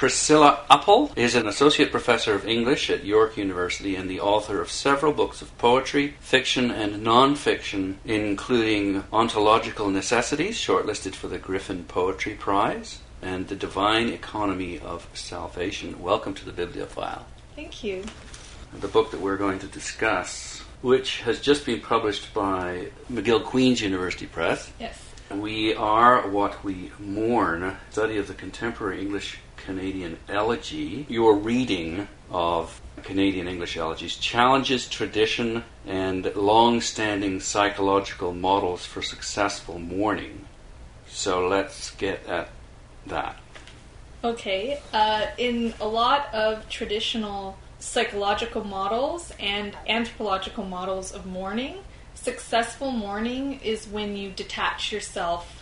Priscila Uppal is an associate professor of English at York University and the author of several books of poetry, fiction, and non fiction, including Ontological Necessities, shortlisted for the Griffin Poetry Prize, and The Divine Economy of Salvation. Welcome to the Bibliophile. Thank you. The book that we're going to discuss, which has just been published by McGill Queen's University Press. Yes. We are what we mourn, study of the contemporary English Canadian elegy. Your reading of Canadian English elegies challenges tradition and long standing psychological models for successful mourning. So let's get at that. Okay. Uh, in a lot of traditional psychological models and anthropological models of mourning, successful mourning is when you detach yourself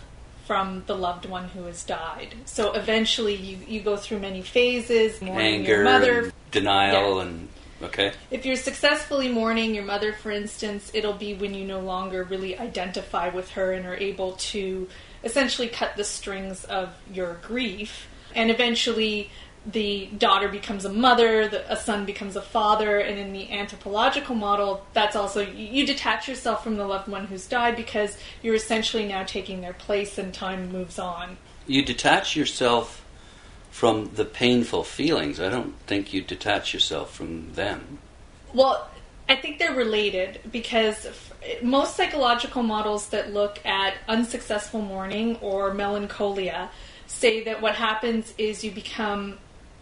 from the loved one who has died. So eventually you, you go through many phases, mourning Anger, your mother. and denial, Yeah. and okay. If you're successfully mourning your mother, for instance, it'll be when you no longer really identify with her and are able to essentially cut the strings of your grief. And eventually, the daughter becomes a mother, the, a son becomes a father, and in the anthropological model, that's also you, you detach yourself from the loved one who's died because you're essentially now taking their place and time moves on. You detach yourself from the painful feelings. I don't think you detach yourself from them. Well, I think they're related because f- most psychological models that look at unsuccessful mourning or melancholia say that what happens is you become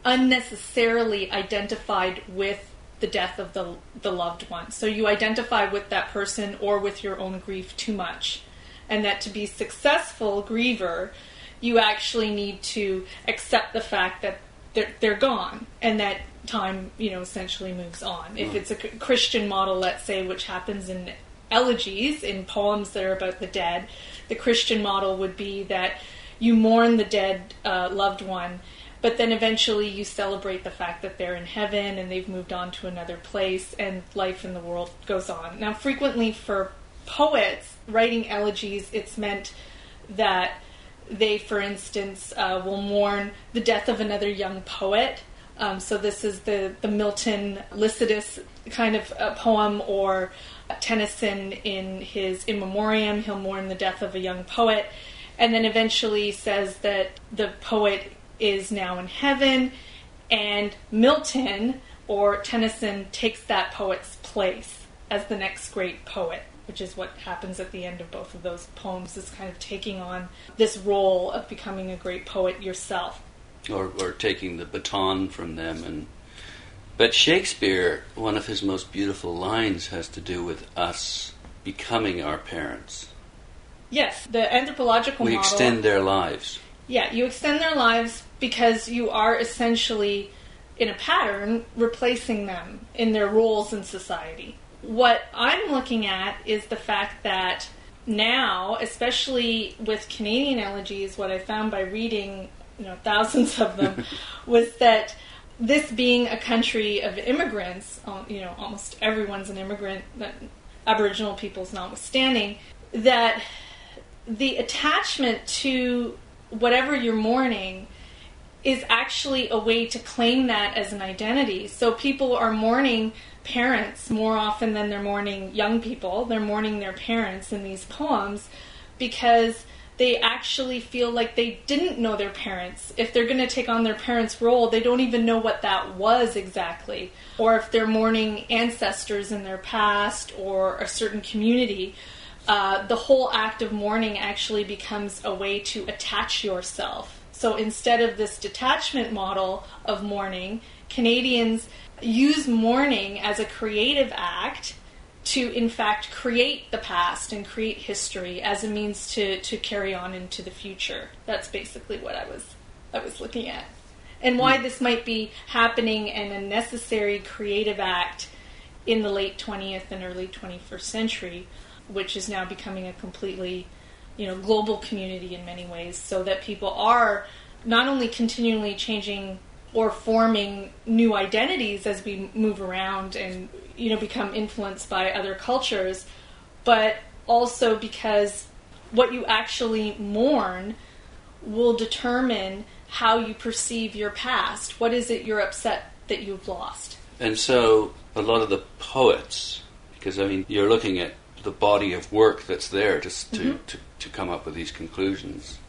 unnecessarily identified with the death of the, the loved one. So you identify with that person or with your own grief too much. And that to be successful griever, you actually need to accept the fact that they're, they're gone and that time, you know, essentially moves on. If it's a Christian model, let's say, which happens in elegies, in poems that are about the dead, the Christian model would be that you mourn the dead uh, loved one, but then eventually you celebrate the fact that they're in heaven and they've moved on to another place and life in the world goes on. Now, frequently for poets writing elegies, it's meant that they, for instance, uh, will mourn the death of another young poet. Um, so this is the, the Milton Lycidas kind of uh, poem, or Tennyson in his In Memoriam, he'll mourn the death of a young poet, and then eventually says that the poet is now in heaven, and Milton or Tennyson takes that poet's place as the next great poet which is what happens at the end of both of those poems, is kind of taking on this role of becoming a great poet yourself. or, or taking the baton from them and but Shakespeare one of his most beautiful lines has to do with us becoming our parents Yes, the anthropological we model. extend their lives Yeah, you extend their lives because you are essentially, in a pattern, replacing them in their roles in society. What I'm looking at is the fact that now, especially with Canadian elegies, what I found by reading, you know, thousands of them, was that this being a country of immigrants, you know, almost everyone's an immigrant, that Aboriginal peoples notwithstanding, that the attachment to whatever you're mourning is actually a way to claim that as an identity. So people are mourning parents more often than they're mourning young people. They're mourning their parents in these poems because they actually feel like they didn't know their parents. If they're going to take on their parents' role, they don't even know what that was exactly. Or if they're mourning ancestors in their past or a certain community, uh, the whole act of mourning actually becomes a way to attach yourself. So instead of this detachment model of mourning, Canadians use mourning as a creative act to, in fact, create the past and create history as a means to, to carry on into the future. That's basically what I was I was looking at, and why mm. this might be happening and a necessary creative act in the late 20th and early 21st century, which is now becoming a completely you know global community in many ways so that people are not only continually changing or forming new identities as we move around and you know become influenced by other cultures but also because what you actually mourn will determine how you perceive your past. What is it you're upset that you've lost? And so a lot of the poets, because I mean, you're looking at the body of work that's there just to, Mhm. to, to come up with these conclusions.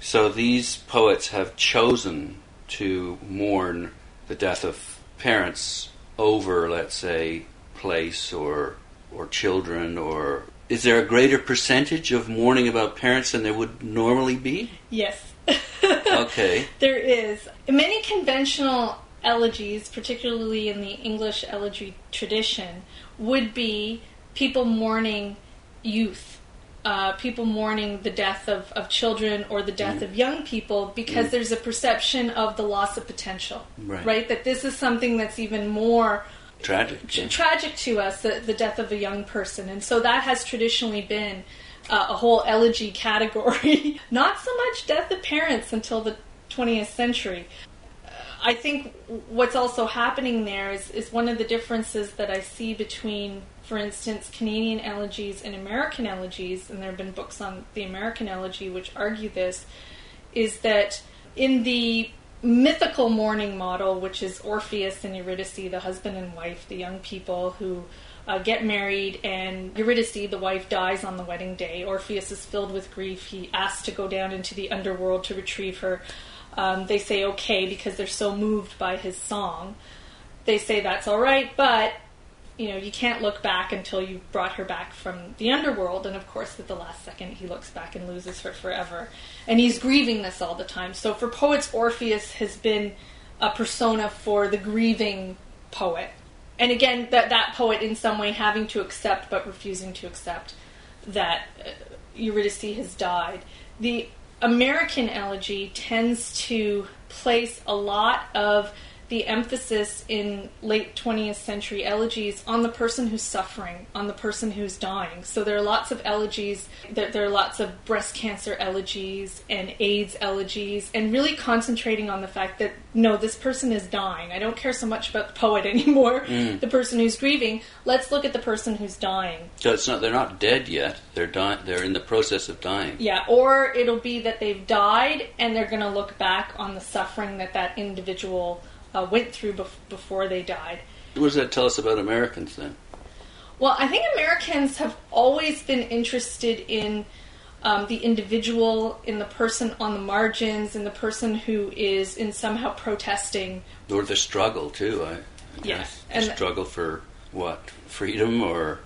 So these poets have chosen to mourn the death of parents over, let's say, place or or children or is there a greater percentage of mourning about parents than there would normally be? Yes. Okay. There is. Many conventional elegies, particularly in the English elegy tradition, would be people mourning youth, uh, people mourning the death of, of children or the death of young people because Mm. there's a perception of the loss of potential. Right. That this is something that's even more Tragic. tr- tragic to us, the, the death of a young person. And so that has traditionally been uh, a whole elegy category. Not so much death of parents until the 20th century. I think what's also happening there is, is one of the differences that I see between, for instance, Canadian elegies and American elegies, and there have been books on the American elegy which argue this, is that in the mythical mourning model, which is Orpheus and Eurydice, the husband and wife, the young people who uh, get married, and Eurydice, the wife, dies on the wedding day. Orpheus is filled with grief. He asks to go down into the underworld to retrieve her. Um, they say okay because they're so moved by his song. They say that's all right, but you know, you can't look back until you've brought her back from the underworld. And of course, at the last second, he looks back and loses her forever. And he's grieving this all the time. So for poets, Orpheus has been a persona for the grieving poet. And again, that, that poet in some way having to accept but refusing to accept that uh, Eurydice has died. The American elegy tends to place a lot of the emphasis in late 20th century elegies on the person who's suffering, on the person who's dying. So there are lots of elegies, there, there are lots of breast cancer elegies and AIDS elegies, and really concentrating on the fact that no, this person is dying. I don't care so much about the poet anymore, mm. the person who's grieving. Let's look at the person who's dying. So it's not they're not dead yet. They're di- they're in the process of dying. Yeah, or it'll be that they've died and they're going to look back on the suffering that that individual uh, went through bef- before they died. What does that tell us about Americans then? Well, I think Americans have always been interested in um, the individual, in the person on the margins, in the person who is in somehow protesting. Or the struggle too, I, I Yeah, guess. and- struggle for what? Freedom or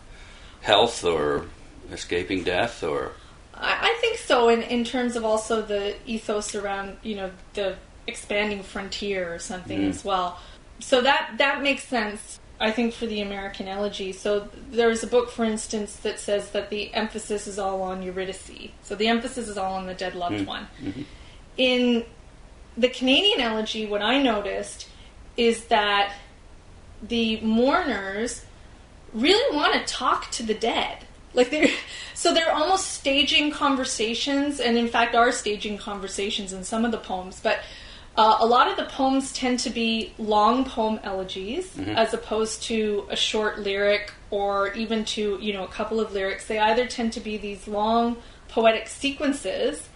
health or escaping death or I, I think so, in, in terms of also the ethos around, you know, the expanding frontier or something Mm. as well. So that that makes sense, I think, for the American elegy. So there's a book, for instance, that says that the emphasis is all on Eurydice. So the emphasis is all on the dead loved Mm. one. Mhm. In the Canadian elegy, what I noticed is that the mourners really want to talk to the dead. Like they're so they're almost staging conversations, and in fact are staging conversations in some of the poems. But uh, a lot of the poems tend to be long poem elegies, as opposed to a short lyric or even to you know a couple of lyrics. They either tend to be these long poetic sequences,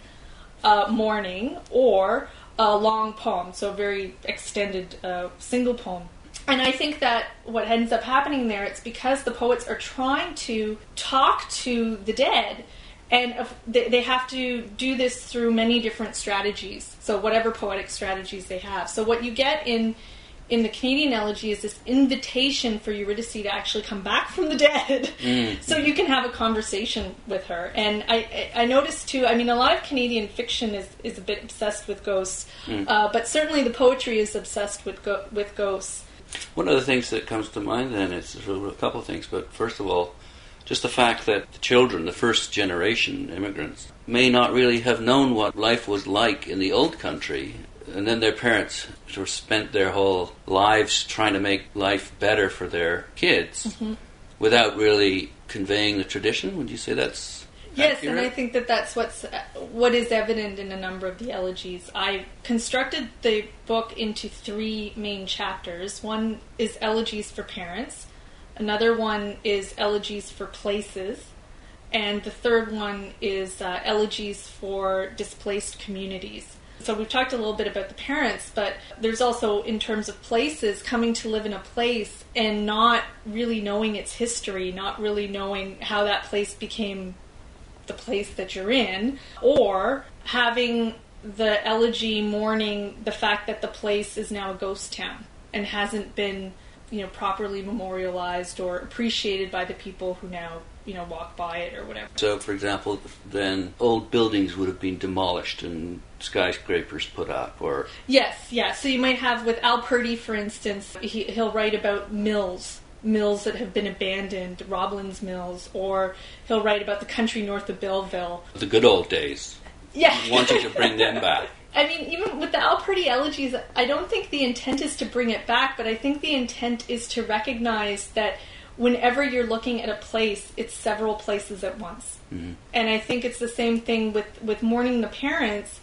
uh, mourning, or a long poem, so a very extended uh, single poem. And I think that what ends up happening there, it's because the poets are trying to talk to the dead, and uh, they they have to do this through many different strategies. So whatever poetic strategies they have. So what you get in in the Canadian elegy is this invitation for Eurydice to actually come back from the dead, mm-hmm. so you can have a conversation with her. And I, I noticed too. I mean, a lot of Canadian fiction is, is a bit obsessed with ghosts, mm. uh, but certainly the poetry is obsessed with go- with ghosts. One of the things that comes to mind then is a couple of things, but first of all, just the fact that the children, the first generation immigrants, may not really have known what life was like in the old country, and then their parents sort of spent their whole lives trying to make life better for their kids mm-hmm. without really conveying the tradition. Would you say that's Yes, and? I think that that's what's what is evident in a number of the elegies. I constructed the book into three main chapters. One is elegies for parents, another one is elegies for places, and the third one is uh, elegies for displaced communities. So we've talked a little bit about the parents, but there's also in terms of places coming to live in a place and not really knowing its history, not really knowing how that place became the place that you're in, or having the elegy mourning the fact that the place is now a ghost town and hasn't been, you know, properly memorialized or appreciated by the people who now, you know, walk by it or whatever. So, for example, then old buildings would have been demolished and skyscrapers put up, or Yes, yeah. So you might have with Al Purdy, for instance, he, he'll write about mills, mills that have been abandoned, Roblin's Mills, or he'll write about the country north of Belleville. the good old days, Yeah. wanting to bring them back. I mean, even with the Al Purdy elegies, I don't think the intent is to bring it back, but I think the intent is to recognize that whenever you're looking at a place, it's several places at once. And I think it's the same thing with, with mourning the parents.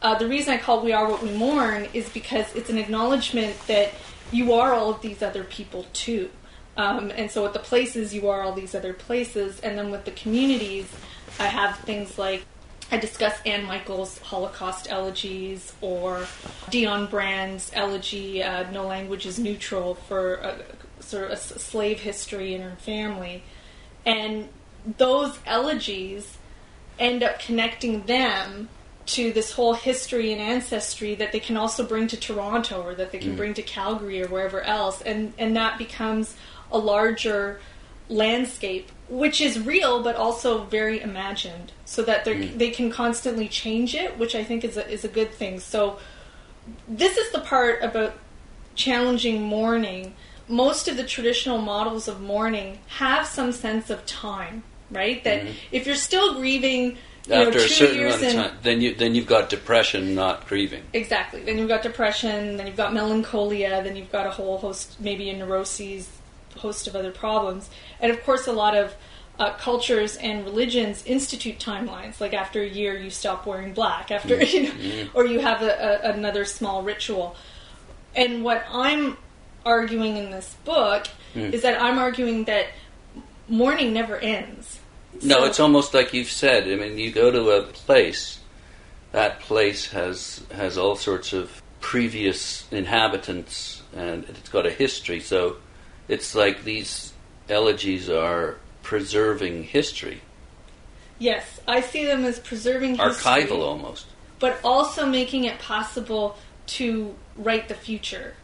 Uh, the reason I call We Are What We Mourn is because it's an acknowledgement that you are all of these other people too. Um, and so with the places, you are all these other places. And then with the communities, I have things like I discuss Anne Michaels' Holocaust elegies or Dionne Brand's elegy, uh, No Language is Neutral, for a, sort of a slave history in her family. And those elegies end up connecting them to this whole history and ancestry that they can also bring to Toronto or that they can bring to Calgary or wherever else. And, and that becomes a larger landscape, which is real but also very imagined, so that they mm. they can constantly change it, which I think is a, is a good thing. So this is the part about challenging mourning. Most of the traditional models of mourning have some sense of time, right? That mm-hmm. if you're still grieving, you know, After a two certain years amount of time, then you then you've got depression, not grieving. Exactly. Then you've got depression, then you've got melancholia, then you've got a whole host, maybe a neuroses, host of other problems. And of course, a lot of uh, cultures and religions institute timelines. Like after a year, you stop wearing black, after, you know, or you have a, a, another small ritual. And what I'm arguing in this book is that I'm arguing that mourning never ends. No, it's almost like you've said. I mean, you go to a place, that place has has all sorts of previous inhabitants, and it's got a history. So it's like these elegies are preserving history, Yes, I see them as preserving history. archival almost. but also making it possible to write the future.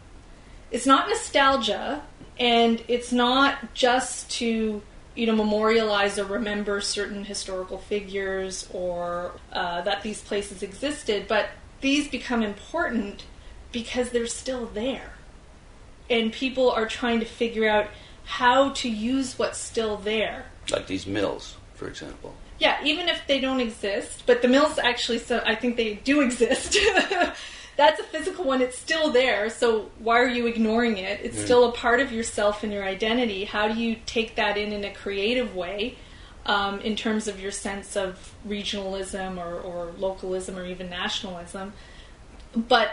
It's not nostalgia, and it's not just to you know memorialize or remember certain historical figures or uh, that these places existed, but these become important because they're still there, and people are trying to figure out how to use what's still there Like these mills, for example. yeah, even if they don't exist, but the mills actually, so I think they do exist. That's a physical one. It's still there. So why are you ignoring it? It's still a part of yourself and your identity. How do you take that in in a creative way, um, in terms of your sense of regionalism or, or localism or even nationalism? But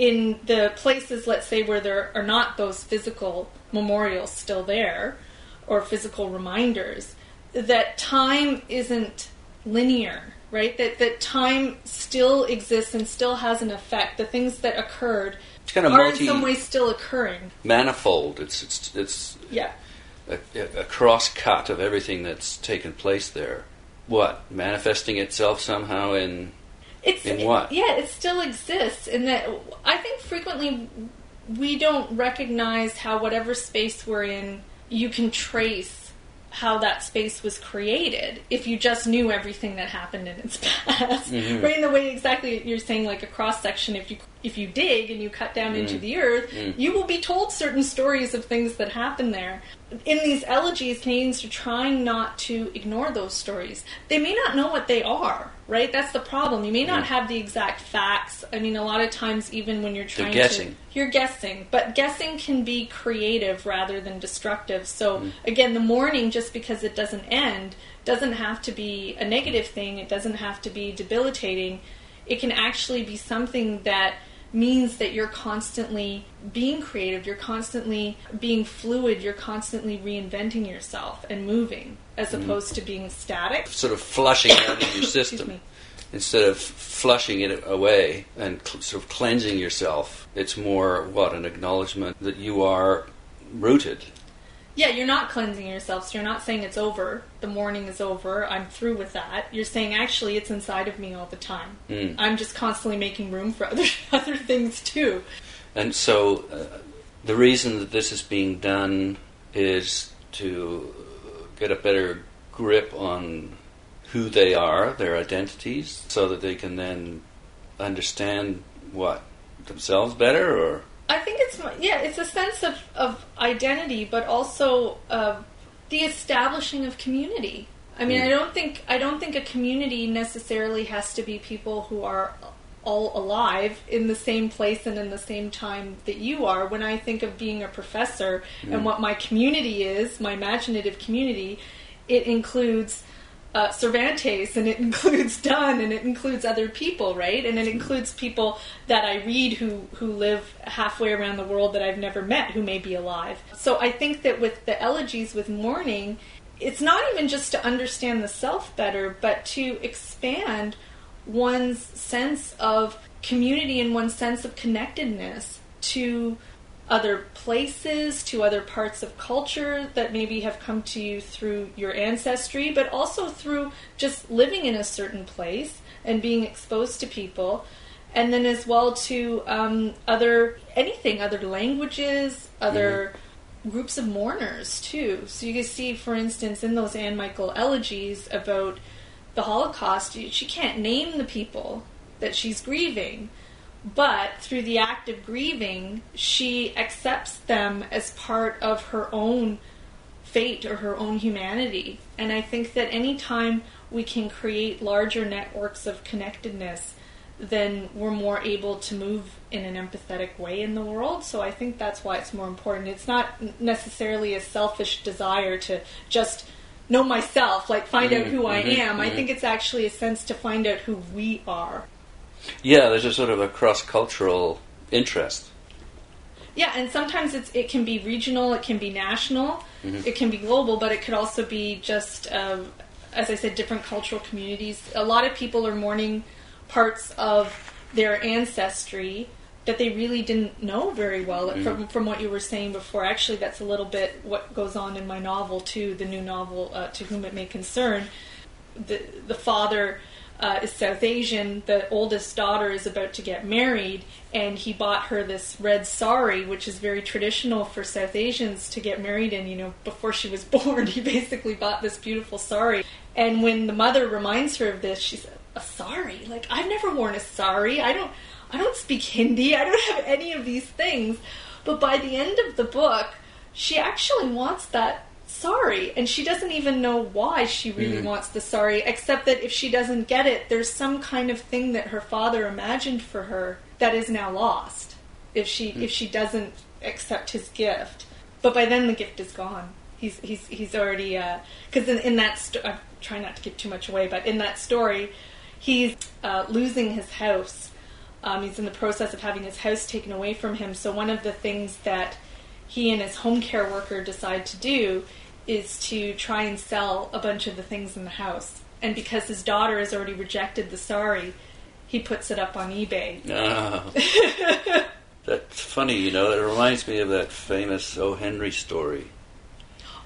in the places, let's say, where there are not those physical memorials still there or physical reminders, that time isn't linear, right? That that time still exists and still has an effect. The things that occurred It's kind of are in some way still occurring. manifold. It's it's it's Yeah. a, a cross cut of everything that's taken place there. What manifesting itself somehow in It's In what? Yeah, it still exists in that I think frequently we don't recognize how whatever space we're in, you can trace how that space was created if you just knew everything that happened in its past. Mm-hmm. Right in the way exactly you're saying like a cross section if you if you dig and you cut down into Mm-hmm. the earth, you will be told certain stories of things that happened there. In these elegies, Canadians are trying not to ignore those stories. They may not know what they are, right? That's the problem. You may not have the exact facts. I mean, a lot of times, even when you're trying guessing. to, you're guessing. But guessing can be creative rather than destructive. So mm. again, the mourning, just because it doesn't end, doesn't have to be a negative thing. It doesn't have to be debilitating. It can actually be something that means that you're constantly being creative, you're constantly being fluid, you're constantly reinventing yourself and moving, as mm-hmm. opposed to being static. sort of flushing out of your system. instead of flushing it away and cl- sort of cleansing yourself, it's more what an acknowledgement that you are rooted. Yeah, you're not cleansing yourself. So you're not saying it's over. The mourning is over. I'm through with that. You're saying actually it's inside of me all the time. Mm. I'm just constantly making room for other other things too. And so, uh, the reason that this is being done is to get a better grip on who they are, their identities, so that they can then understand what themselves better, or I think it's yeah, it's a sense of, of identity, but also uh, the establishing of community. I mean, Mm. I don't think I don't think a community necessarily has to be people who are all alive in the same place and in the same time that you are. When I think of being a professor and what my community is, my imaginative community, it includes uh, Cervantes and it includes Donne and it includes other people, right? And it includes people that I read who, who live halfway around the world that I've never met who may be alive. So I think that with the elegies, with mourning, it's not even just to understand the self better, but to expand one's sense of community and one's sense of connectedness to other places, to other parts of culture that maybe have come to you through your ancestry, but also through just living in a certain place and being exposed to people. And then as well to um, other anything, other languages, other groups of mourners too. So you can see, for instance, in those Anne Michael elegies about the Holocaust, she can't name the people that she's grieving, but through the act of grieving, she accepts them as part of her own fate or her own humanity. And I think that anytime we can create larger networks of connectedness, then we're more able to move in an empathetic way in the world. So I think that's why it's more important. It's not necessarily a selfish desire to just know myself, like find out who I Mhm, am. I mhm. think it's actually a sense to find out who we are. Yeah, there's a sort of a cross-cultural interest. Yeah, and sometimes it's it can be regional, it can be national, it can be global, but it could also be just, um, as I said, different cultural communities. A lot of people are mourning parts of their ancestry that they really didn't know very well. From from what you were saying before, actually, that's a little bit what goes on in my novel too. The new novel, uh, to whom it may concern, the the father uh, is South Asian. The oldest daughter is about to get married, and he bought her this red sari, which is very traditional for South Asians to get married in. You know, before she was born, he basically bought this beautiful sari. And when the mother reminds her of this, she said, "A sari? Like I've never worn a sari. I don't. I don't speak Hindi. I don't have any of these things." But by the end of the book, she actually wants that sari, and she doesn't even know why she really wants the sorry except that if she doesn't get it, there's some kind of thing that her father imagined for her that is now lost if she if she doesn't accept his gift. But by then the gift is gone. He's he's he's already because in, in that sto- I'm trying not to give too much away, but in that story, he's uh, losing his house. Um, he's in the process of having his house taken away from him. So one of the things that he and his home care worker decide to do is to try and sell a bunch of the things in the house. And because his daughter has already rejected the sari, he puts it up on eBay. Ah. That's funny, you know. It reminds me of that famous O. Henry story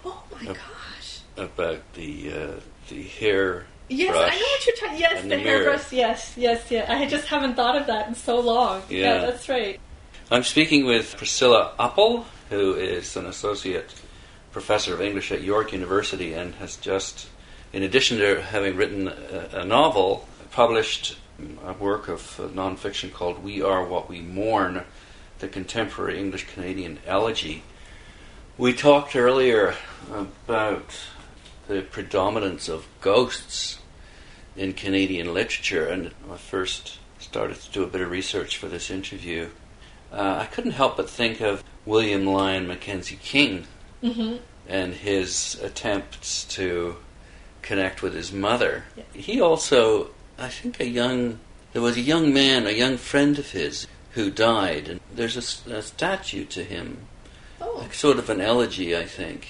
Oh my Yep. gosh! about the uh, the hair Yes, brush. I know what you're talking. Yes, the, hairbrush. Yes, yes, yeah. I just haven't thought of that in so long. Yeah. that's right. I'm speaking with Priscila Uppal, who is an associate professor of English at York University and has just, in addition to having written a, a novel, published a work of nonfiction called We Are What We Mourn, the contemporary English Canadian elegy. We talked earlier about the predominance of ghosts in Canadian literature, and I first started to do a bit of research for this interview. Uh, I couldn't help but think of William Lyon Mackenzie King hmm and his attempts to connect with his mother. Yeah. He also, I think, a young there was a young man, a young friend of his, who died, and there's a statue to him, Oh, like sort of an elegy, I think.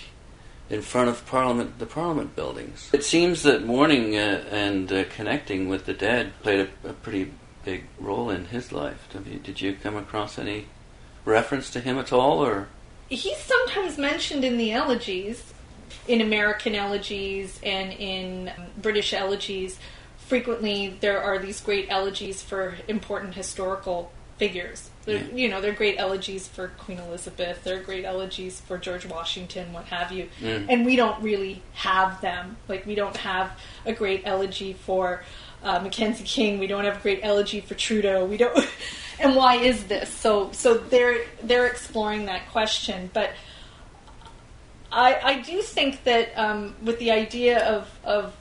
in front of Parliament, the Parliament buildings. It seems that mourning uh, and uh, connecting with the dead played a, a, pretty big role in his life. You, did you come across any reference to him at all, or? He's sometimes mentioned in the elegies, in American elegies and in um, British elegies. Frequently, there are these great elegies for important historical figures. They're, yeah. You know, they're great elegies for Queen Elizabeth. They're great elegies for George Washington, what have you. Mm. And we don't really have them. Like we don't have a great elegy for uh, Mackenzie King. We don't have a great elegy for Trudeau. We don't. and why is this? So, so they're they're exploring that question. But I I do think that um, with the idea of of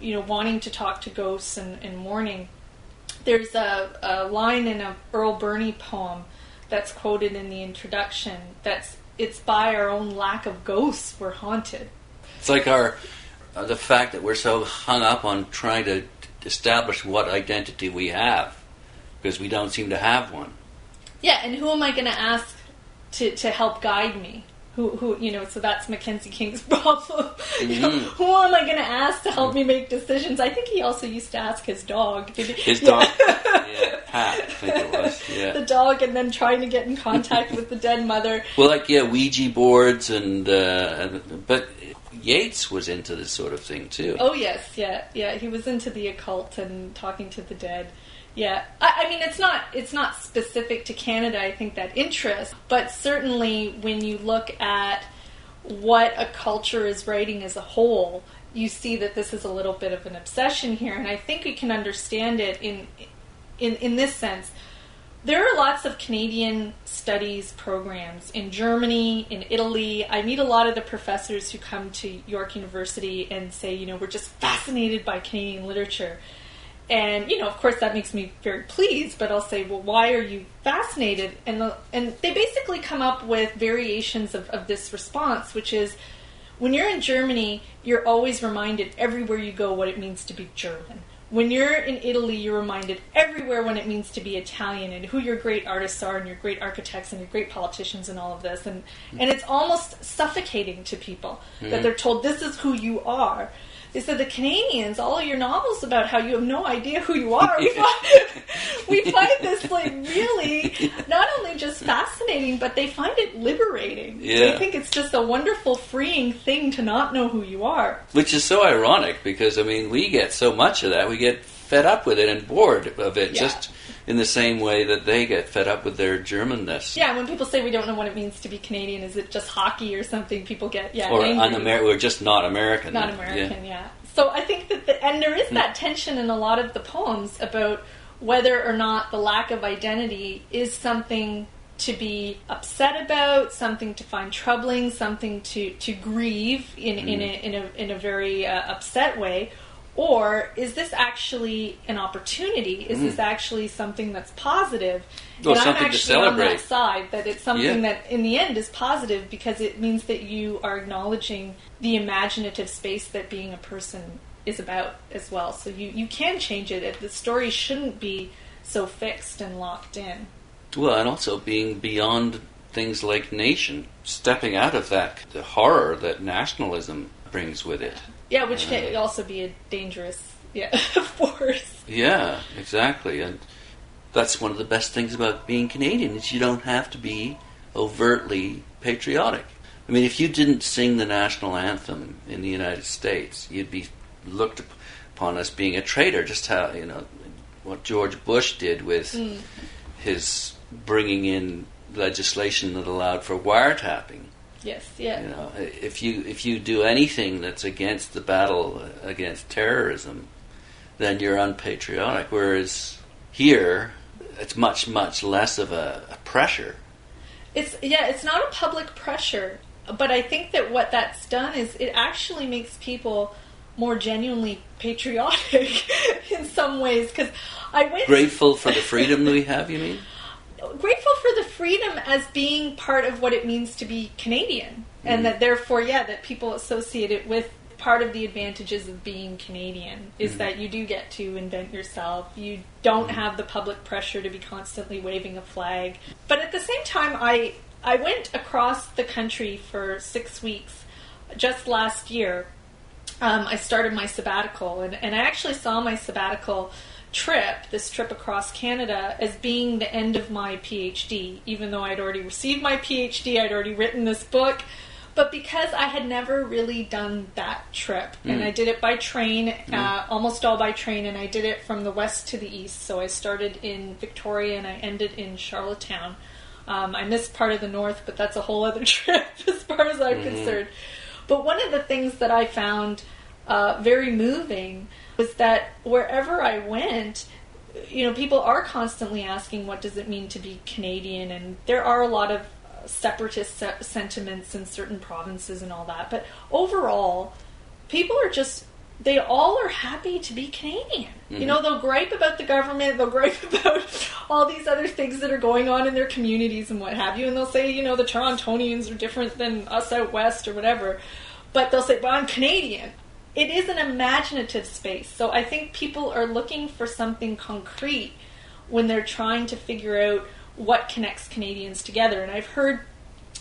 you know wanting to talk to ghosts and, and mourning there's a, a line in a Earle Birney poem that's quoted in the introduction. That's it's by our own lack of ghosts we're haunted. It's like our uh, the fact that we're so hung up on trying to establish what identity we have because we don't seem to have one. Yeah, and who am I going to ask to to help guide me? who, who you know, so that's Mackenzie King's problem. Mm-hmm. who am I going to ask to help me make decisions? I think he also used to ask his dog. His dog, yeah, Pat, I think it was. Yeah, the dog, and then trying to get in contact with the dead mother. Well, like yeah, Ouija boards, and uh, but Yeats was into this sort of thing too. Oh yes, yeah, yeah. He was into the occult and talking to the dead. Yeah, I, I, mean it's not it's not specific to Canada. I think that interest, but certainly when you look at what a culture is writing as a whole, you see that this is a little bit of an obsession here, and I think we can understand it in in in this sense. There are lots of Canadian studies programs in Germany, in Italy. I meet a lot of the professors who come to York University and say, you know, we're just fascinated by Canadian literature. And you know, of course, that makes me very pleased. But I'll say, well, why are you fascinated? And the, and they basically come up with variations of, of this response, which is when you're in Germany, you're always reminded everywhere you go what it means to be German. When you're in Italy, you're reminded everywhere what it means to be Italian and who your great artists are and your great architects and your great politicians and all of this. And, and it's almost suffocating to people mm-hmm. that they're told this is who you are they said the Canadians, all your novels about how you have no idea who you are. We find, we find this like really not only just fascinating, but they find it liberating. Yeah. They think it's just a wonderful, freeing thing to not know who you are. Which is so ironic because I mean we get so much of that. We get fed up with it and bored of it. Yeah. Just in the same way that they get fed up with their Germanness. Yeah, when people say we don't know what it means to be Canadian, is it just hockey or something? People get yeah, or un-Amer- we're just not American. Not American, yeah. yeah. So I think that the, and there is hmm. that tension in a lot of the poems about whether or not the lack of identity is something to be upset about, something to find troubling, something to, to grieve in, mm. in, a, in, a, in a very uh, upset way, or is this actually an opportunity? Is mm. this actually something that's positive? Well, and I'm actually on that side that it's something yeah. that in the end is positive because it means that you are acknowledging the imaginative space that being a person is about as well. So you, you can change it. The story shouldn't be so fixed and locked in. Well, and also being beyond things like nation, stepping out of that the horror that nationalism brings with it. Yeah, which can uh, also be a dangerous yeah force. Yeah, exactly, and that's one of the best things about being Canadian is you don't have to be overtly patriotic. I mean, if you didn't sing the national anthem in the United States, you'd be looked upon as being a traitor. Just how you know what George Bush did with mm. his bringing in legislation that allowed for wiretapping. Yes, yeah. You know, if you if you do anything that's against the battle against terrorism, then you're unpatriotic. Whereas here, it's much much less of a, a pressure. It's yeah, it's not a public pressure, but I think that what that's done is it actually makes people more genuinely patriotic in some ways because I went grateful for the freedom that we have. You mean? Grateful for the freedom as being part of what it means to be Canadian, and mm. that therefore, yeah, that people associate it with part of the advantages of being Canadian is mm. that you do get to invent yourself. You don't mm. have the public pressure to be constantly waving a flag. But at the same time, I I went across the country for six weeks just last year, um, I started my sabbatical, and, and I actually saw my sabbatical trip, this trip across Canada, as being the end of my PhD, even though I'd already received my PhD, I'd already written this book. But because I had never really done that trip, and I did it by train, uh, almost all by train, and I did it from the west to the east. So I started in Victoria and I ended in Charlottetown. Um, I missed part of the north, but that's a whole other trip as far as I'm concerned. But one of the things that I found uh, very moving was that wherever I went, you know, people are constantly asking, what does it mean to be Canadian? And there are a lot of separatist se- sentiments in certain provinces and all that. But overall, people are just, they all are happy to be Canadian. You know, mm-hmm. they'll gripe about the government, they'll gripe about all these other things that are going on in their communities and what have you, and they'll say, you know, the Torontonians are different than us out west or whatever. But they'll say, well, I'm Canadian it is an imaginative space. So I think people are looking for something concrete when they're trying to figure out what connects Canadians together. And I've heard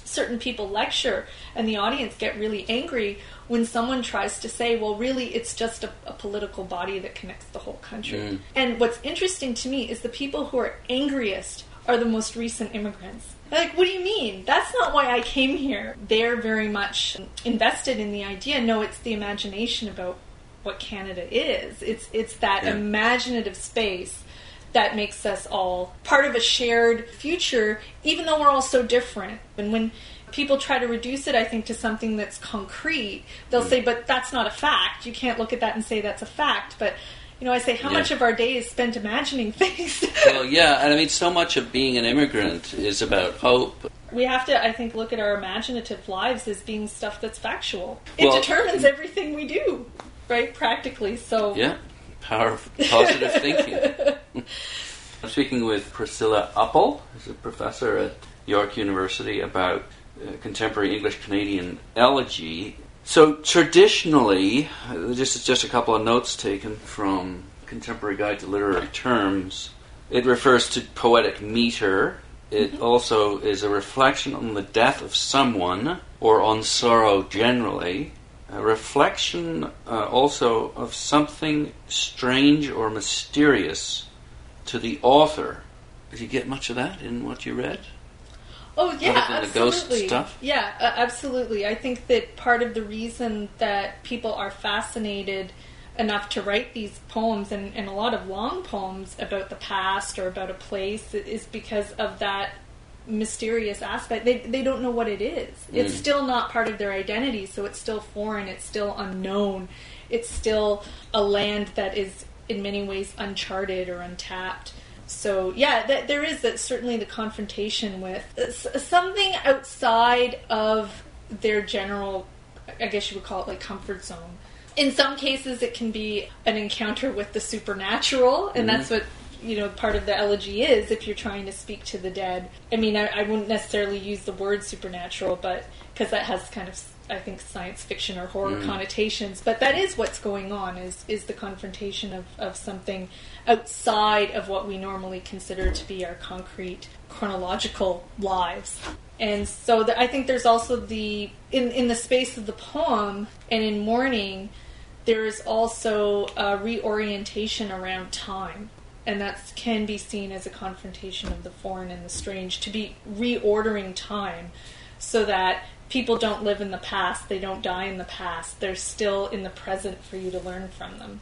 certain people lecture and the audience get really angry when someone tries to say, well, really, it's just a, a political body that connects the whole country. Mm. And what's interesting to me is the people who are angriest are the most recent immigrants. Like, what do you mean? That's not why I came here. They're very much invested in the idea. No, it's the imagination about what Canada is. It's it's that Yeah. imaginative space that makes us all part of a shared future, even though we're all so different. And when people try to reduce it, I think, to something that's concrete, they'll hmm. say, "But that's not a fact. You can't look at that and say that's a fact." But you know, I say, how Yeah. much of our day is spent imagining things? Well, yeah, and I mean, so much of being an immigrant is about hope. we have to, I think, look at our imaginative lives as being stuff that's factual. It Well- determines everything we do, right? Practically. So, Yeah, power of positive thinking. I'm speaking with Priscila Uppal, who's a professor at York University, about uh, contemporary English Canadian elegy. So traditionally, uh, this is just a couple of notes taken from Contemporary Guide to Literary Terms. It refers to poetic meter. It also is a reflection on the death of someone or on sorrow generally. A reflection uh, also of something strange or mysterious to the author. Did you get much of that in what you read? Oh yeah, Other than the ghost absolutely. stuff? Yeah, uh, absolutely. I think that part of the reason that people are fascinated enough to write these poems and, and a lot of long poems about the past or about a place is because of that mysterious aspect. They they don't know what it is. It's Mm. still not part of their identity, so it's still foreign. It's still unknown. It's still a land that is in many ways uncharted or untapped. So yeah, that, there is that certainly the confrontation with uh, s- something outside of their general, I guess you would call it like comfort zone. In some cases, it can be an encounter with the supernatural, and that's mm-hmm. what you know part of the elegy is. If you're trying to speak to the dead, I mean, I, I wouldn't necessarily use the word supernatural, but because that has kind of I think science fiction or horror mm. connotations, but that is what's going on is is the confrontation of, of something outside of what we normally consider to be our concrete chronological lives. And so the, I think there's also the in in the space of the poem and in mourning there is also a reorientation around time and that can be seen as a confrontation of the foreign and the strange to be reordering time so that people don't live in the past they don't die in the past they're still in the present for you to learn from them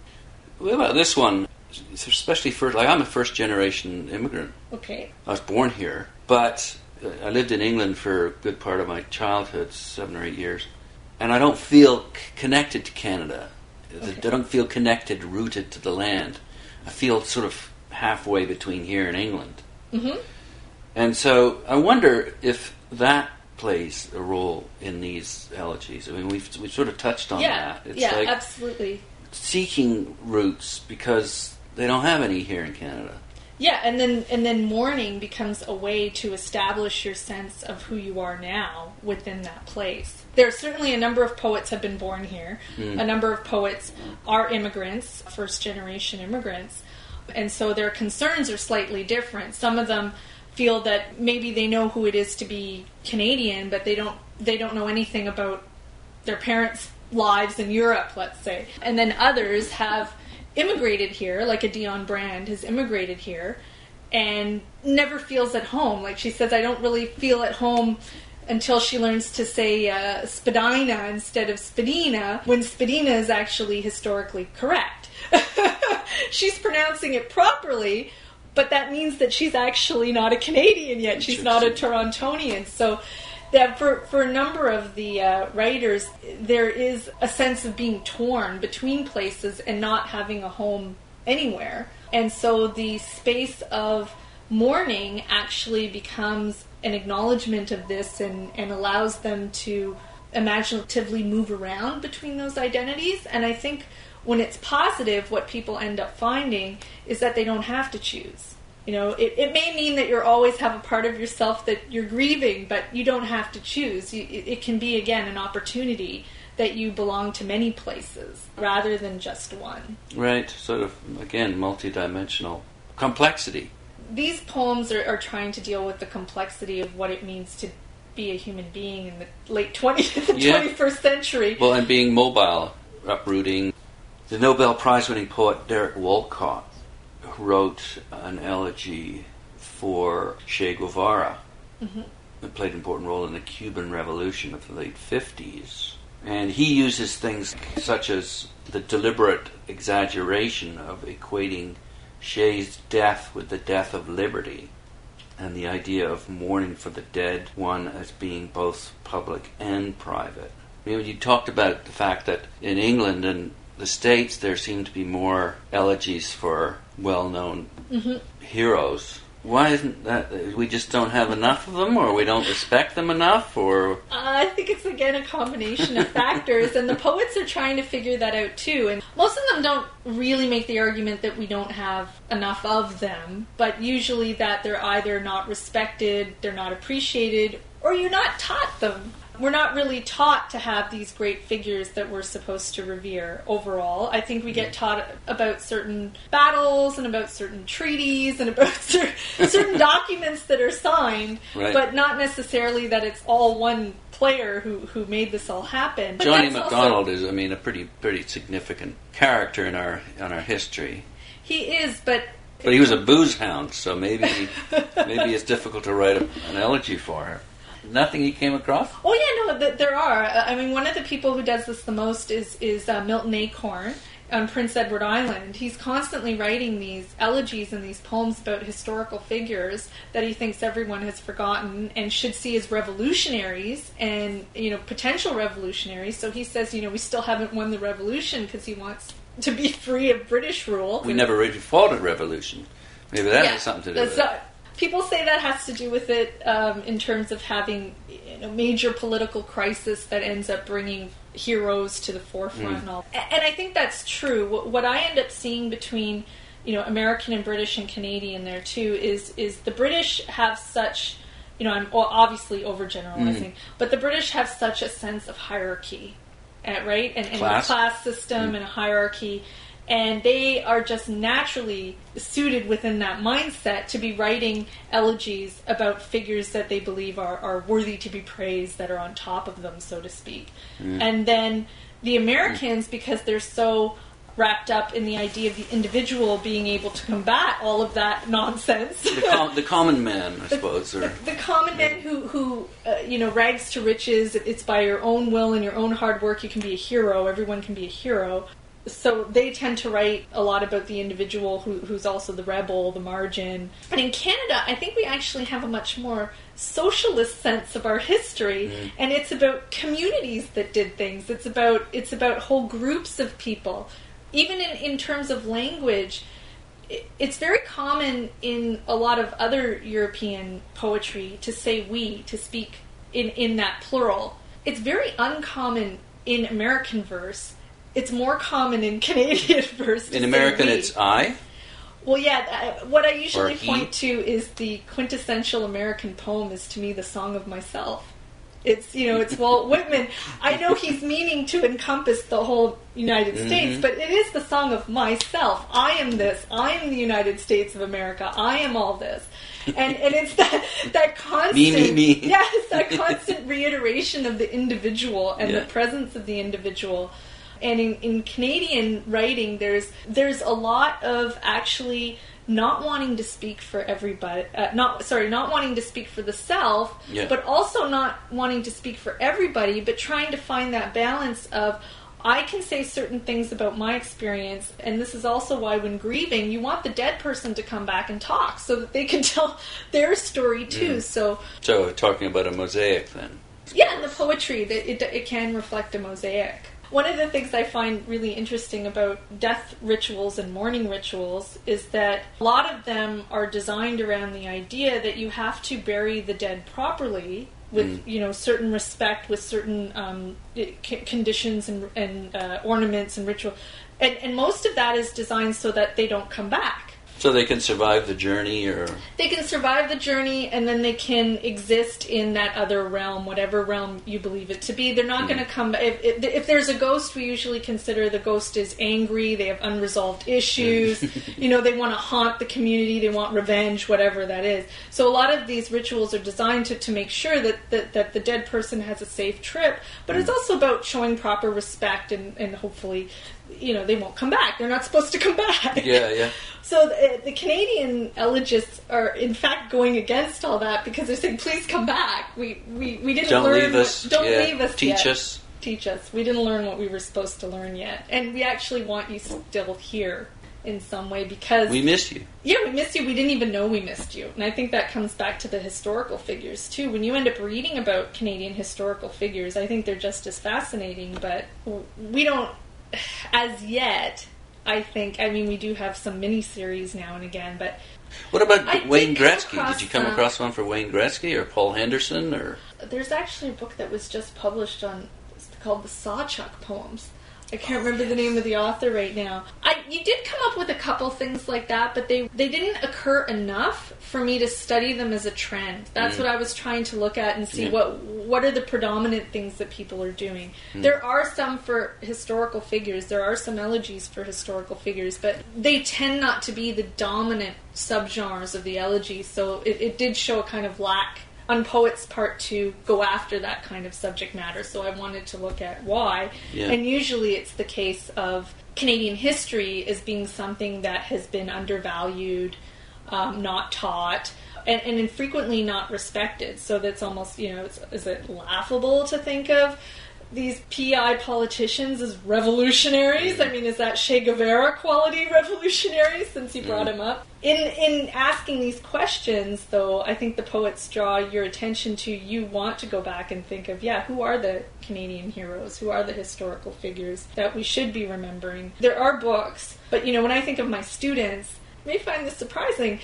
What about this one? Especially first, like I'm a first generation immigrant. okay I was born here, but uh, I lived in England for a good part of my childhood, seven or eight years, and I don't feel c- connected to Canada. Okay. I don't feel connected, rooted to the land. I feel sort of halfway between here and England. mm-hmm. And so I wonder if that plays a role in these elegies. I mean, we've, we've sort of touched on yeah that. It's yeah like absolutely seeking roots because they don't have any here in Canada. Yeah, and then and then mourning becomes a way to establish your sense of who you are now within that place. There are certainly a number of poets have been born here. Hmm. A number of poets are immigrants, first generation immigrants, and so their concerns are slightly different. Some of them feel that maybe they know who it is to be Canadian, but they don't they don't know anything about their parents' lives in Europe, let's say. And then others have immigrated here, like a Dionne Brand has immigrated here and never feels at home. Like she says, I don't really feel at home until she learns to say uh, spadina instead of spadina, when spadina is actually historically correct. she's pronouncing it properly, but that means that she's actually not a Canadian yet. She's not a Torontonian. So that for, for a number of the uh, writers, there is a sense of being torn between places and not having a home anywhere. And so the space of mourning actually becomes an acknowledgement of this and, and allows them to imaginatively move around between those identities. And I think when it's positive, what people end up finding is that they don't have to choose. You know, it, it may mean that you always have a part of yourself that you're grieving, but you don't have to choose. You, it, it can be, again, an opportunity that you belong to many places rather than just one. Right, sort of, again, multidimensional complexity. These poems are, are trying to deal with the complexity of what it means to be a human being in the late 20th, yeah. 21st century. Well, and being mobile, uprooting. The Nobel Prize winning poet Derek Walcott wrote an elegy for Che Guevara. Mm-hmm. It played an important role in the Cuban Revolution of the late 50s. And he uses things such as the deliberate exaggeration of equating Che's death with the death of liberty, and the idea of mourning for the dead one as being both public and private. You, know, you talked about the fact that in England and the States there seem to be more elegies for well known mm-hmm. heroes. Why isn't that? We just don't have enough of them, or we don't respect them enough, or. Uh, I think it's again a combination of factors, and the poets are trying to figure that out too. And most of them don't really make the argument that we don't have enough of them, but usually that they're either not respected, they're not appreciated, or you're not taught them we're not really taught to have these great figures that we're supposed to revere overall. I think we get taught about certain battles and about certain treaties and about certain documents that are signed, right. but not necessarily that it's all one player who, who made this all happen. But John A. MacDonald is, I mean, a pretty pretty significant character in our in our history. He is, but but he was a booze hound, so maybe maybe it's difficult to write a, an elegy for her nothing you came across? Oh yeah, no, th- there are. I mean, one of the people who does this the most is is uh, Milton Acorn on Prince Edward Island. He's constantly writing these elegies and these poems about historical figures that he thinks everyone has forgotten and should see as revolutionaries and you know potential revolutionaries. So he says, you know, we still haven't won the revolution because he wants to be free of British rule. We never really fought a revolution. Maybe that yeah, has something to do with it people say that has to do with it um, in terms of having a major political crisis that ends up bringing heroes to the forefront mm. and all. And I think that's true. What I end up seeing between you know American and British and Canadian there too is is the British have such you know I'm obviously overgeneralizing, mm. but the British have such a sense of hierarchy, uh, right? And, and class. a class system mm. and a hierarchy and they are just naturally suited within that mindset to be writing elegies about figures that they believe are, are worthy to be praised, that are on top of them, so to speak. Mm. And then the Americans, because they're so wrapped up in the idea of the individual being able to combat all of that nonsense. The, com- the common man, I suppose. Or, the, the, common man who, who uh, you know, rags to riches. It's by your own will and your own hard work you can be a hero. Everyone can be a hero so they tend to write a lot about the individual who, who's also the rebel, the margin. But in Canada, I think we actually have a much more socialist sense of our history, mm. and it's about communities that did things. It's about it's about whole groups of people. Even in, in terms of language, it's very common in a lot of other European poetry to say we, to speak in, in that plural. It's very uncommon in American verse it's more common in Canadian verse. In American, it's I. Well, yeah. what I usually point to is the quintessential American poem is to me the Song of Myself. It's you know it's Walt Whitman. I know he's meaning to encompass the whole United Mm-hmm. States, but it is the song of myself. I am this. I am the United States of America. I am all this. And and it's that that constant Me, me, me. yes that constant reiteration of the individual and Yeah. the presence of the individual. And in, in Canadian writing, there's there's a lot of actually not wanting to speak for everybody. Uh, not sorry, not wanting to speak for the self, Yeah. but also not wanting to speak for everybody, but trying to find that balance of I can say certain things about my experience, and this is also why when grieving, you want the dead person to come back and talk so that they can tell their story too. So So, talking about a mosaic then. yeah, and the poetry that it, it can reflect a mosaic. One of the things I find really interesting about death rituals and mourning rituals is that a lot of them are designed around the idea that you have to bury the dead properly with you know certain respect, with certain um, i- c- conditions and, and uh, ornaments and ritual, and, and most of that is designed so that they don't come back So they can survive the journey, or they can survive the journey and then they can exist in that other realm, whatever realm you believe it to be. They're not hmm. going to come. If, if, if there's a ghost, we usually consider the ghost is angry. They have unresolved issues. you know, they want to haunt the community. They want revenge, whatever that is. So a lot of these rituals are designed to, to make sure that, that that the dead person has a safe trip. But hmm. it's also about showing proper respect and, and hopefully, you know, they won't come back. They're not supposed to come back. yeah, yeah. So the, the Canadian elegists are in fact going against all that because they're saying, "Please come back. We we, we didn't Don't learn. leave us. What, don't yeah. leave us. Teach yet. us. Teach us. We didn't learn what we were supposed to learn yet, and we actually want you still here in some way because We miss you. yeah, we missed you. We didn't even know we missed you. And I think that comes back to the historical figures, too. When you end up reading about Canadian historical figures, I think they're just as fascinating, but we don't, as yet, I think, I mean, we do have some miniseries now and again, but What about I Wayne Gretzky? Did you come across one for Wayne Gretzky or Paul Henderson or? there's actually a book that was just published on, called the Sawchuk Poems. I can't remember the name of the author right now. I you did come up with a couple things like that, but they they didn't occur enough for me to study them as a trend. That's mm. what I was trying to look at and see Yeah. what what are the predominant things that people are doing. Mm. There are some for historical figures. There are some elegies for historical figures, but they tend not to be the dominant subgenres of the elegy. So it, it did show a kind of lack on poets' part to go after that kind of subject matter. So I wanted to look at why. Yeah. And usually it's the case of Canadian history as being something that has been undervalued, um, not taught. And, and infrequently not respected, so that's almost you know, is it laughable to think of these PI politicians as revolutionaries? I mean, is that Che Guevara quality revolutionary? Since you brought him up, in in asking these questions, though, I think the poets draw your attention to you want to go back and think of yeah, who are the Canadian heroes? Who are the historical figures that we should be remembering? There are books, but you know, when I think of my students, you may find this surprising.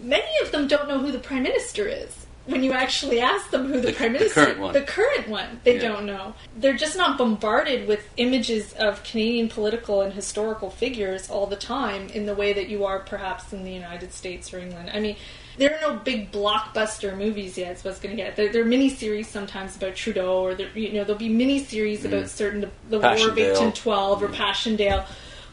Many of them don't know who the prime minister is. When you actually ask them who the, The- prime the minister, current one. the current one, they Yeah. don't know. They're just not bombarded with images of Canadian political and historical figures all the time in the way that you are perhaps in the United States or England. I mean, there are no big blockbuster movies yet. Is what's going to get. There, there are miniseries sometimes about Trudeau, or there, you know there'll be mini miniseries about certain the, the War of Mm. 1812 or Passchendaele.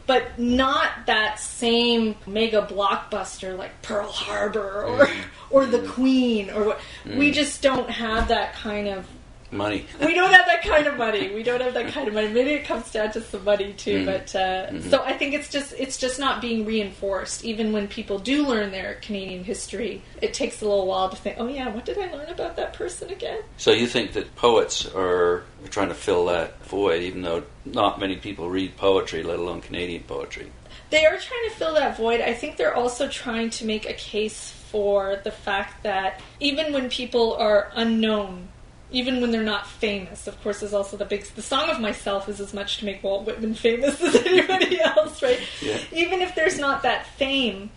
But not that same mega blockbuster like Pearl Harbor or or The Queen or what. We just don't have that kind of Money. we don't have that kind of money. We don't have that kind of money. Maybe it comes down to some money too, but uh, so I think it's just it's just not being reinforced. Even when people do learn their Canadian history, it takes a little while to think, oh yeah, what did I learn about that person again? So you think that poets are trying to fill that void, even though not many people read poetry, let alone Canadian poetry. They are trying to fill that void. I think they're also trying to make a case for the fact that even when people are unknown, even when they're not famous, of course, there's also the big. The Song of Myself is as much to make Walt Whitman famous as anybody else, right? Yeah. Even if there's not that fame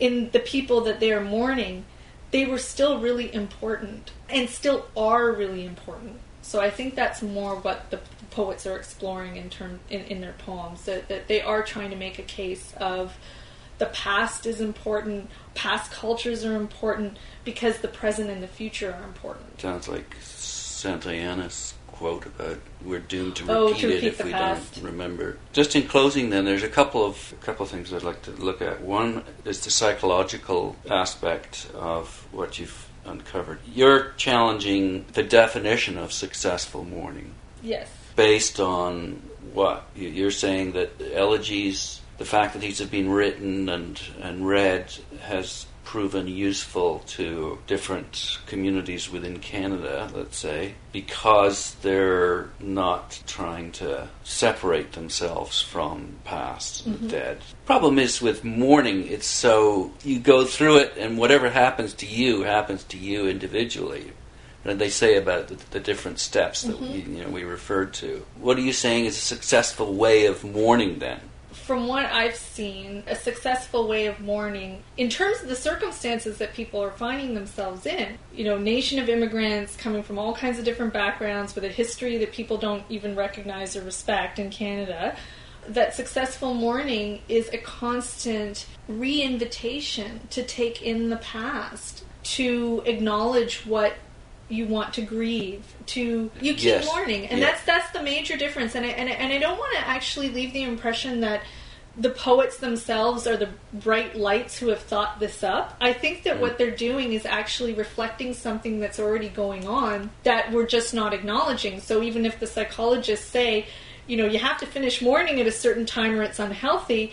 in the people that they are mourning, they were still really important and still are really important. So I think that's more what the poets are exploring in term in, in their poems that, that they are trying to make a case of the past is important, past cultures are important because the present and the future are important. Sounds like Santayana's quote about we're doomed to Oh, repeat, to it if we past. don't remember. Just in closing, then, there's a couple of a couple of things I'd like to look at. One is the psychological aspect of what you've uncovered. You're challenging the definition of successful mourning Yes. based on what You- you're saying that the elegies, the fact that these have been written and and read, has proven useful to different communities within Canada, let's say, because they're not trying to separate themselves from past and dead. Problem is with mourning, it's so you go through it, and whatever happens to you happens to you individually and they say about the, the different steps that we, mm-hmm. you know we referred to. What are you saying is a successful way of mourning then? From what I've seen, a successful way of mourning, in terms of the circumstances that people are finding themselves in, you know, nation of immigrants coming from all kinds of different backgrounds with a history that people don't even recognize or respect in Canada, that successful mourning is a constant re-invitation to take in the past, to acknowledge what you want to grieve to you keep Yes. mourning and Yeah. that's that's the major difference and I, and I, and I don't want to actually leave the impression that the poets themselves are the bright lights who have thought this up. I think that what mm. they're doing is actually reflecting something that's already going on that we're just not acknowledging. So even if the psychologists say, you know, you have to finish mourning at a certain time or it's unhealthy,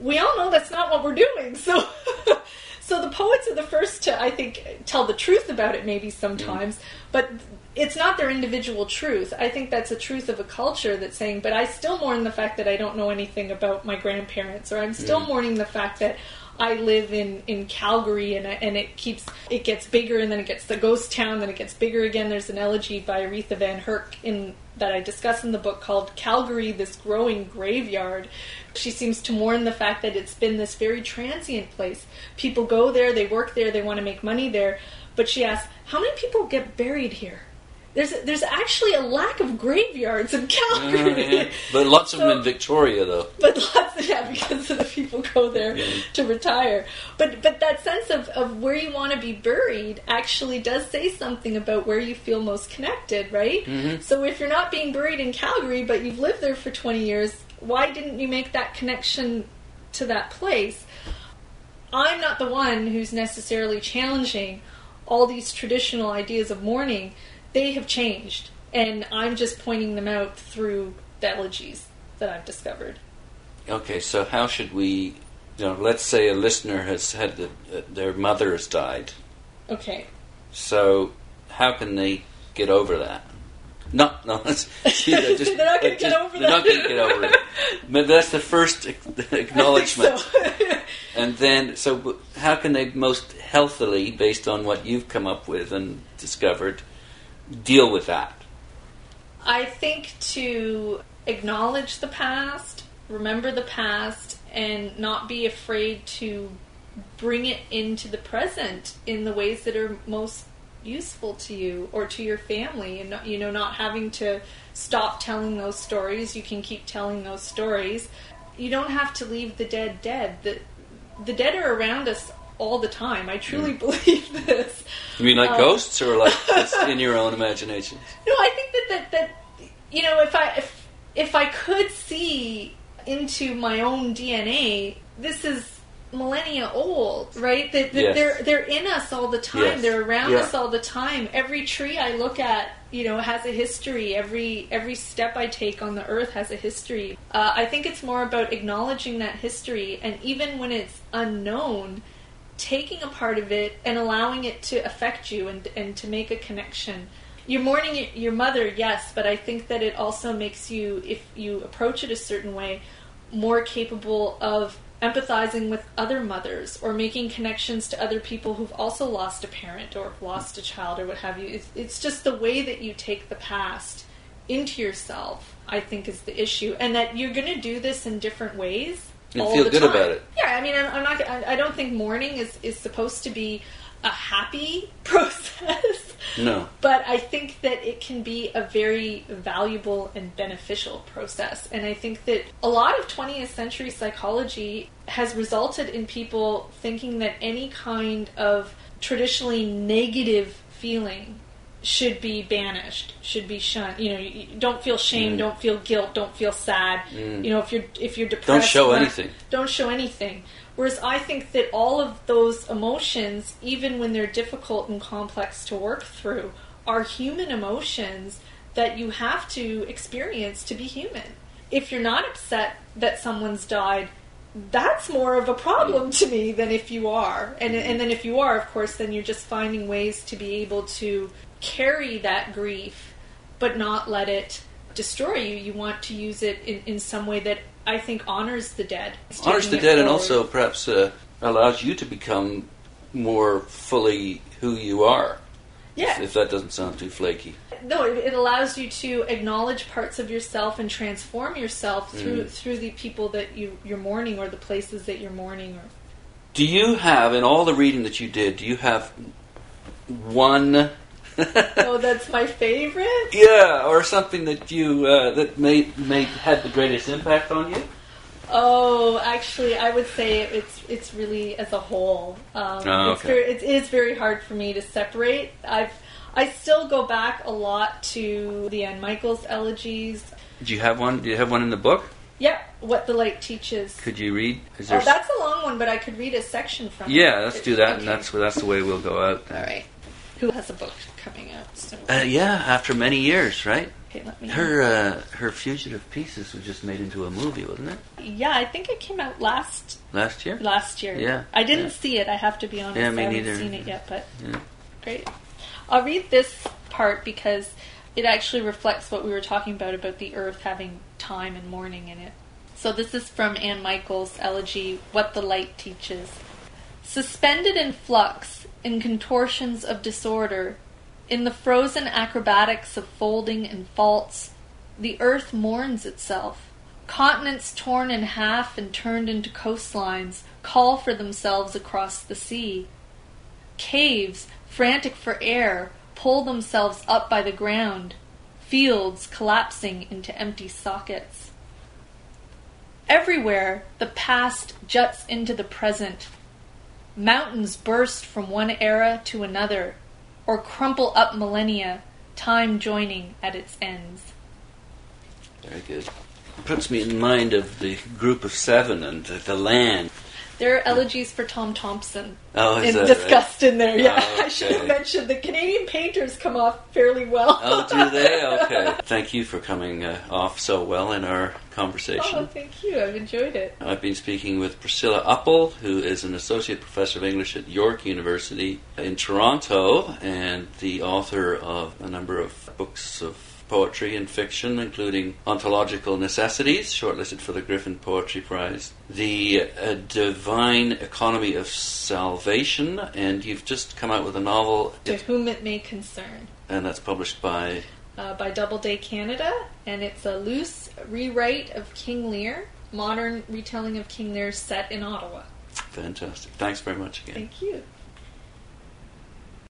we all know that's not what we're doing. So so the poets are the first to I think tell the truth about it maybe sometimes, but it's not their individual truth. I think that's a truth of a culture that's saying, but I still mourn the fact that I don't know anything about my grandparents, or I'm still mm. mourning the fact that I live in, in Calgary and, and it keeps it gets bigger and then it gets the ghost town, then it gets bigger again. There's an elegy by Aritha Van Herk in that I discuss in the book called Calgary, this growing graveyard. She seems to mourn the fact that it's been this very transient place. People go there, they work there, they want to make money there. But she asks, how many people get buried here? There's there's actually a lack of graveyards in Calgary. but lots of them in Victoria, though. but lots of yeah, because of the people go there Yeah. to retire. But but that sense of, of where you want to be buried actually does say something about where you feel most connected, right? Mhm. So if you're not being buried in Calgary, but you've lived there for 20 years, why didn't you make that connection to that place? I'm not the one who's necessarily challenging all these traditional ideas of mourning. They have changed, and I'm just pointing them out through the elegies that I've discovered. Okay, so how should we? You know, let's say a listener has had the, uh, their mother has died. Okay. So how can they get over that? No, no, that's, know, just- They're not gonna uh, get over They're not going to get over it. But that's the first acknowledgement. So. And then, so how can they most healthily, based on what you've come up with and discovered, deal with that? I think to acknowledge the past, remember the past, and not be afraid to bring it into the present in the ways that are most useful to you or to your family. And you know not having to stop telling those stories. You can keep telling those stories. You don't have to leave the dead dead. The the dead are around us all the time i truly believe this You mean like Um, ghosts, or like just in your own imagination? no, I think that, that that you know, if I if if I could see into my own DNA, this is millennia old, right? That, that Yes. they're they're in us all the time. Yes. They're around Yeah. us all the time. Every tree I look at, you know, has a history. Every every step I take on the earth has a history. Uh, I think it's more about acknowledging that history, and even when it's unknown, taking a part of it and allowing it to affect you and and to make a connection. You're mourning your mother, yes, but I think that it also makes you, if you approach it a certain way, more capable of empathizing with other mothers or making connections to other people who've also lost a parent or lost a child or what have you. It's, it's just the way that you take the past into yourself, I think, is the issue, and that you're going to do this in different ways. And all feel the good time. about it. Yeah, I mean, I'm, I'm not. I, I don't think mourning is is supposed to be a happy process. No. But I think that it can be a very valuable and beneficial process. And I think that a lot of 20th century psychology has resulted in people thinking that any kind of traditionally negative feeling should be banished, should be shunned. You know, you, don't feel shame, Mm. don't feel guilt, don't feel sad. Mm. You know, if you're if you're depressed, Don't show anything. Don't show anything. Whereas I think that all of those emotions, even when they're difficult and complex to work through, are human emotions that you have to experience to be human. If you're not upset that someone's died, that's more of a problem to me than if you are. And and then if you are, of course, then you're just finding ways to be able to carry that grief but not let it destroy you. You want to use it in, in some way that I think honors the dead. Honors the dead and also perhaps uh, allows you to become more fully who you are. Yeah. If that doesn't sound too flaky. No, it, it allows you to acknowledge parts of yourself and transform yourself through Mm. through the people that you you're mourning or the places that you're mourning. Or Do you have, in all the reading that you did, do you have one? Oh, that's my favorite. yeah, or something that you uh, that made made had the greatest impact on you. Oh, actually, I would say it's it's really as a whole. Um, Oh, it's okay. very, it is very hard for me to separate. I've I still go back a lot to the Anne Michaels elegies. Do you have one? Do you have one in the book? Yep, what the light teaches. Could you read? Is Oh, that's a long one, but I could read a section from it. yeah, let's do that, Okay. and that's that's the way we'll go out. all right. Who has a book coming out? So Uh, yeah, after many years, right? okay, let me. Her uh, her fugitive pieces was just made into a movie, wasn't it? Yeah, I think it came out last Last year. last year. Yeah, I didn't yeah. see it. I have to be honest. Yeah, me I haven't neither. seen it yet, but Yeah. great. I'll read this part because it actually reflects what we were talking about about the earth having time and mourning in it. So this is from Anne Michaels' elegy, What the Light Teaches. Suspended in flux, in contortions of disorder, in the frozen acrobatics of folding and faults, the earth mourns itself. Continents torn in half and turned into coastlines call for themselves across the sea. Caves, frantic for air, pull themselves up by the ground, fields collapsing into empty sockets. Everywhere, the past juts into the present. Mountains burst from one era to another, or crumple up millennia, time joining at its ends. Very good. Puts me in mind of the group of seven and the, the land. There are elegies for Tom Thomson Oh, in, that discussed in there. Yeah, Oh, I should have mentioned the Canadian painters come off fairly well. Oh, do they? Okay. Thank you for coming uh, off so well in our conversation. Oh, thank you. I've enjoyed it. I've been speaking with Priscila Uppal, who is an associate professor of English at York University in Toronto and the author of a number of books of poetry and fiction, including Ontological Necessities, shortlisted for the Griffin Poetry Prize, The uh, Divine Economy of Salvation, and you've just come out with a novel, To whom it may concern. and that's published by. uh, by Doubleday Canada, and it's a loose rewrite of King Lear, modern retelling of King Lear set in Ottawa. Fantastic. Thanks very much again. Thank you.